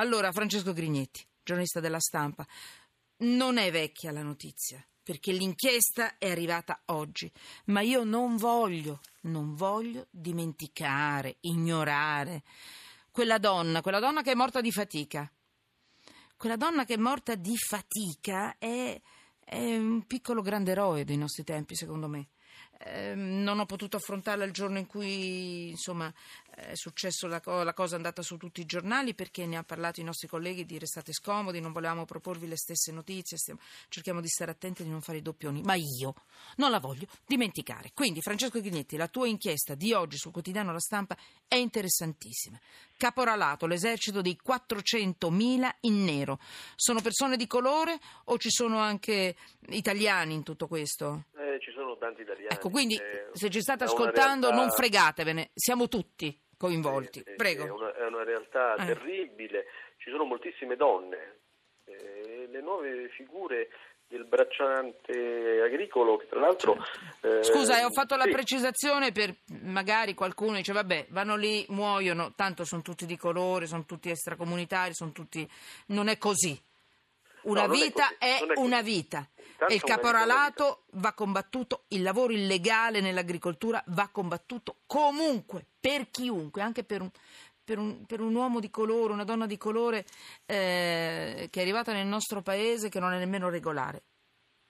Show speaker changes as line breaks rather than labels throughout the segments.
Allora, Francesco Grignetti, giornalista della stampa, non è vecchia la notizia, perché l'inchiesta è arrivata oggi, ma io non voglio, non voglio dimenticare, ignorare quella donna, quella donna che è morta di fatica. Quella donna che è morta di fatica è, è un piccolo grande eroe dei nostri tempi, secondo me. Eh, non ho potuto affrontarla il giorno in cui insomma, è successo la, la, cosa è andata su tutti i giornali perché ne ha parlato i nostri colleghi di restate scomodi, non volevamo proporvi le stesse notizie, stiamo, cerchiamo di stare attenti e di non fare i doppioni, ma io non la voglio dimenticare. Quindi Francesco Ghinetti, la tua inchiesta di oggi sul quotidiano La Stampa è interessantissima. Caporalato, l'esercito dei 400.000 in nero. Sono persone di colore o ci sono anche italiani in tutto questo?
tanti italiani.
Ecco, quindi eh, se ci state ascoltando realtà... non fregatevene, siamo tutti coinvolti.
Sì,
Prego.
È una, è una realtà eh. terribile, ci sono moltissime donne, eh, le nuove figure del bracciante agricolo che tra l'altro
certo. eh, scusa ho fatto la precisazione per magari qualcuno dice vabbè vanno lì muoiono tanto sono tutti di colore sono tutti extracomunitari sono tutti non è così una no, vita è, è, è una vita. E il caporalato va combattuto, il lavoro illegale nell'agricoltura va combattuto comunque, per chiunque, anche per un, per un, per un uomo di colore, una donna di colore eh, che è arrivata nel nostro paese che non è nemmeno regolare.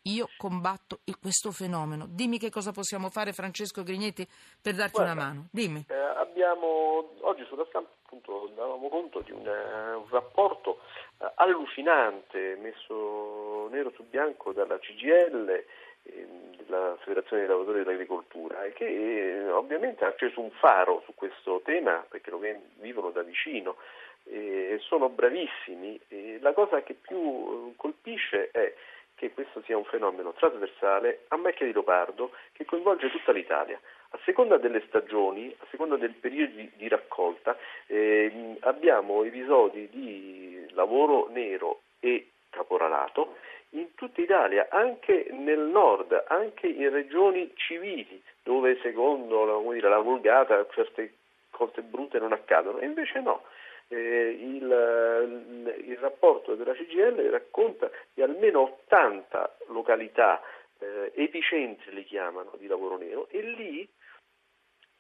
Io combatto il, questo fenomeno. Dimmi che cosa possiamo fare, Francesco Grignetti, per darti Guarda, una mano. Dimmi.
Eh, abbiamo oggi sulla stampa appunto davamo conto di un, uh, un rapporto uh, allucinante messo nero su bianco dalla CGL ehm, della Federazione dei lavoratori dell'agricoltura e che eh, ovviamente ha acceso un faro su questo tema perché lo vivono da vicino e sono bravissimi. E la cosa che più colpisce è che questo sia un fenomeno trasversale a macchia di leopardo che coinvolge tutta l'Italia. A seconda delle stagioni, a seconda del periodo di, di raccolta, eh, abbiamo episodi di lavoro nero e caporalato in tutta Italia, anche nel nord, anche in regioni civili, dove secondo dire, la vulgata certe cose brutte non accadono, e invece no eh, il, il, rapporto della CGL racconta di almeno 80 località eh, epicentri, li chiamano, di lavoro nero e lì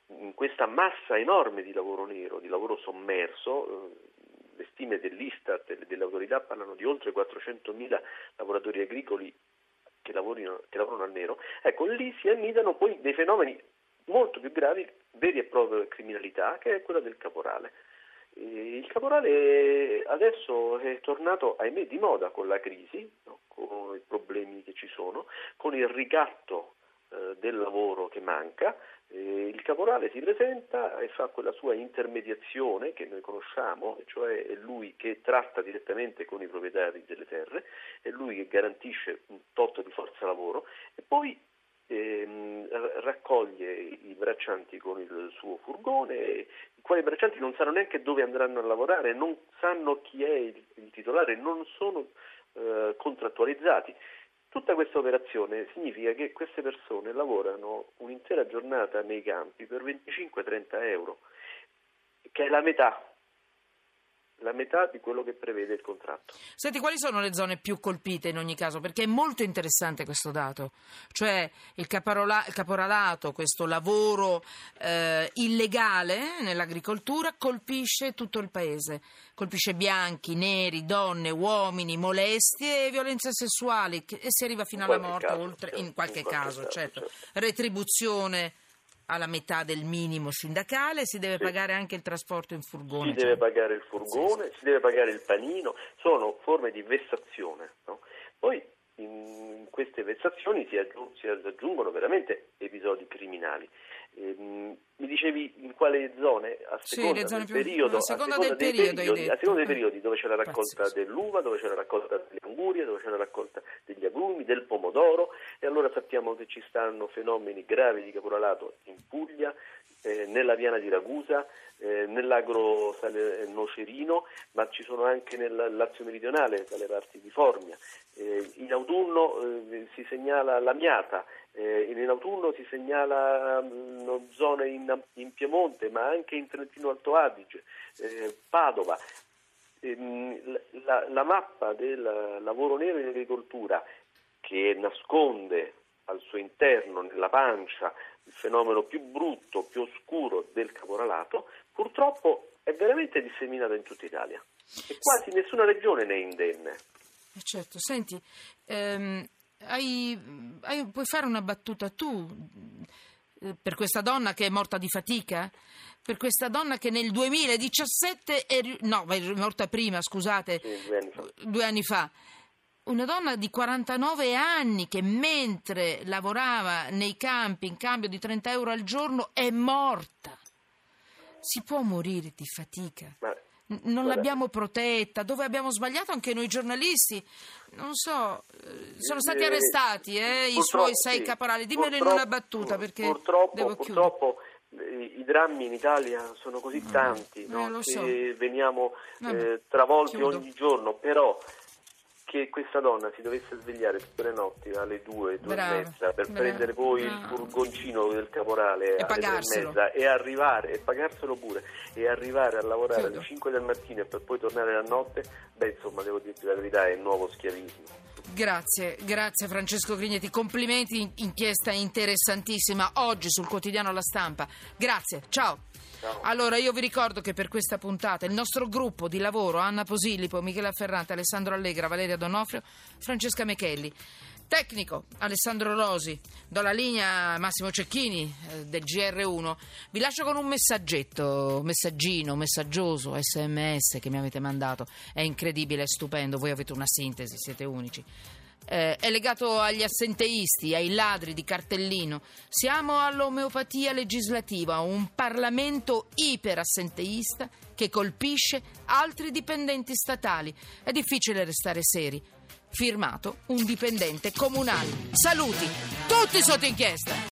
in questa massa enorme di lavoro nero, di lavoro sommerso, eh, le stime dell'Istat e delle autorità parlano di oltre 400.000 lavoratori agricoli che, lavorino, che lavorano al nero, ecco lì si annidano poi dei fenomeni molto più gravi, veri e propria criminalità, che è quella del caporale. Il caporale adesso è tornato, ahimè, di moda con la crisi, no? con i problemi che ci sono, con il ricatto eh, del lavoro che manca. Eh, il caporale si presenta e fa quella sua intermediazione che noi conosciamo, cioè è lui che tratta direttamente con i proprietari delle terre, è lui che garantisce un tot di forza lavoro e poi ehm, raccoglie i braccianti con il suo furgone, i quali braccianti non sanno neanche dove andranno a lavorare, non sanno chi è il, il titolare, non sono eh, contrattualizzati. Tutta questa operazione significa che queste persone lavorano un'intera giornata nei campi per 25-30 euro, che è la metà la metà di quello che prevede il contratto.
Senti, quali sono le zone più colpite in ogni caso? Perché è molto interessante questo dato, cioè il, caparola- il caporalato, questo lavoro eh, illegale nell'agricoltura colpisce tutto il paese, colpisce bianchi, neri, donne, uomini, molestie e violenze sessuali e si arriva fino alla morte,
caso,
oltre,
certo,
in qualche,
in qualche
caso,
caso,
certo.
certo.
retribuzione alla metà del minimo sindacale, si deve sì. pagare anche il trasporto in furgone.
Si cioè. deve pagare il furgone, sì. si deve pagare il panino, sono forme di vessazione. No? Poi in queste vessazioni si, aggiung- si aggiungono veramente episodi criminali. Ehm, mi dicevi in quale zone? A seconda,
sì,
del, più... periodo, a seconda,
del
dei
periodo,
periodi, a seconda dei
eh.
periodi dove c'è la raccolta Pazzesco. dell'uva, dove c'è la raccolta delle angurie, dove c'è la raccolta degli agrumi, del pomodoro e allora sappiamo che ci stanno fenomeni gravi di caporalato in Puglia, eh, nella Viana di Ragusa, eh, nell'agro nocerino, ma ci sono anche nel Lazio meridionale, dalle parti di Formia. Eh, in autunno eh, si segnala l'Amiata, eh, in autunno si segnala mh, zone in, in, Piemonte, ma anche in Trentino Alto Adige, eh, Padova. ehm, la, la, mappa del lavoro nero in agricoltura che nasconde al suo interno, nella pancia, il fenomeno più brutto, più oscuro del caporalato, purtroppo è veramente disseminata in tutta Italia e quasi nessuna regione ne è indenne.
Eh certo, senti, ehm, hai, hai, puoi fare una battuta tu eh, per questa donna che è morta di fatica? Per questa donna che nel 2017 è, no, è morta prima, scusate,
due anni fa.
Due anni fa una donna di 49 anni che mentre lavorava nei campi in cambio di 30 euro al giorno è morta. Si può morire di fatica. Ma, non guarda, l'abbiamo protetta, dove abbiamo sbagliato anche noi giornalisti. Non so, eh, sono stati eh, arrestati eh, i suoi sei sì, caporali. Dimmelo in una battuta perché
purtroppo,
devo
purtroppo eh, i drammi in Italia sono così mm. tanti, no?
lo so.
veniamo eh, travolti Chiudo. ogni giorno, però che questa donna si dovesse svegliare tutte le notti alle 2, 2
brava,
e mezza per brava, prendere poi brava. il furgoncino del caporale
e
alle 3 e mezza e arrivare, e pagarselo pure, e arrivare a lavorare Chiudo. alle 5 del mattino e per poi tornare la notte, beh insomma devo dirti la verità è il nuovo schiavismo.
Grazie, grazie Francesco Grignetti, complimenti, inchiesta interessantissima oggi sul quotidiano La Stampa. Grazie, Allora, io vi ricordo che per questa puntata il nostro gruppo di lavoro, Anna Posillipo, Michela Ferrante, Alessandro Allegra, Valeria Donofrio, Francesca Mechelli. Tecnico Alessandro Rosi, do la linea a Massimo Cecchini eh, del GR1. Vi lascio con un messaggetto, messaggino, messaggioso, sms che mi avete mandato. È incredibile, è stupendo. Voi avete una sintesi, siete unici eh, è legato agli assenteisti, ai ladri di cartellino. Siamo all'omeopatia legislativa, un Parlamento iperassenteista che colpisce altri dipendenti statali. È difficile restare seri. Firmato un dipendente comunale. Saluti, tutti sotto inchiesta.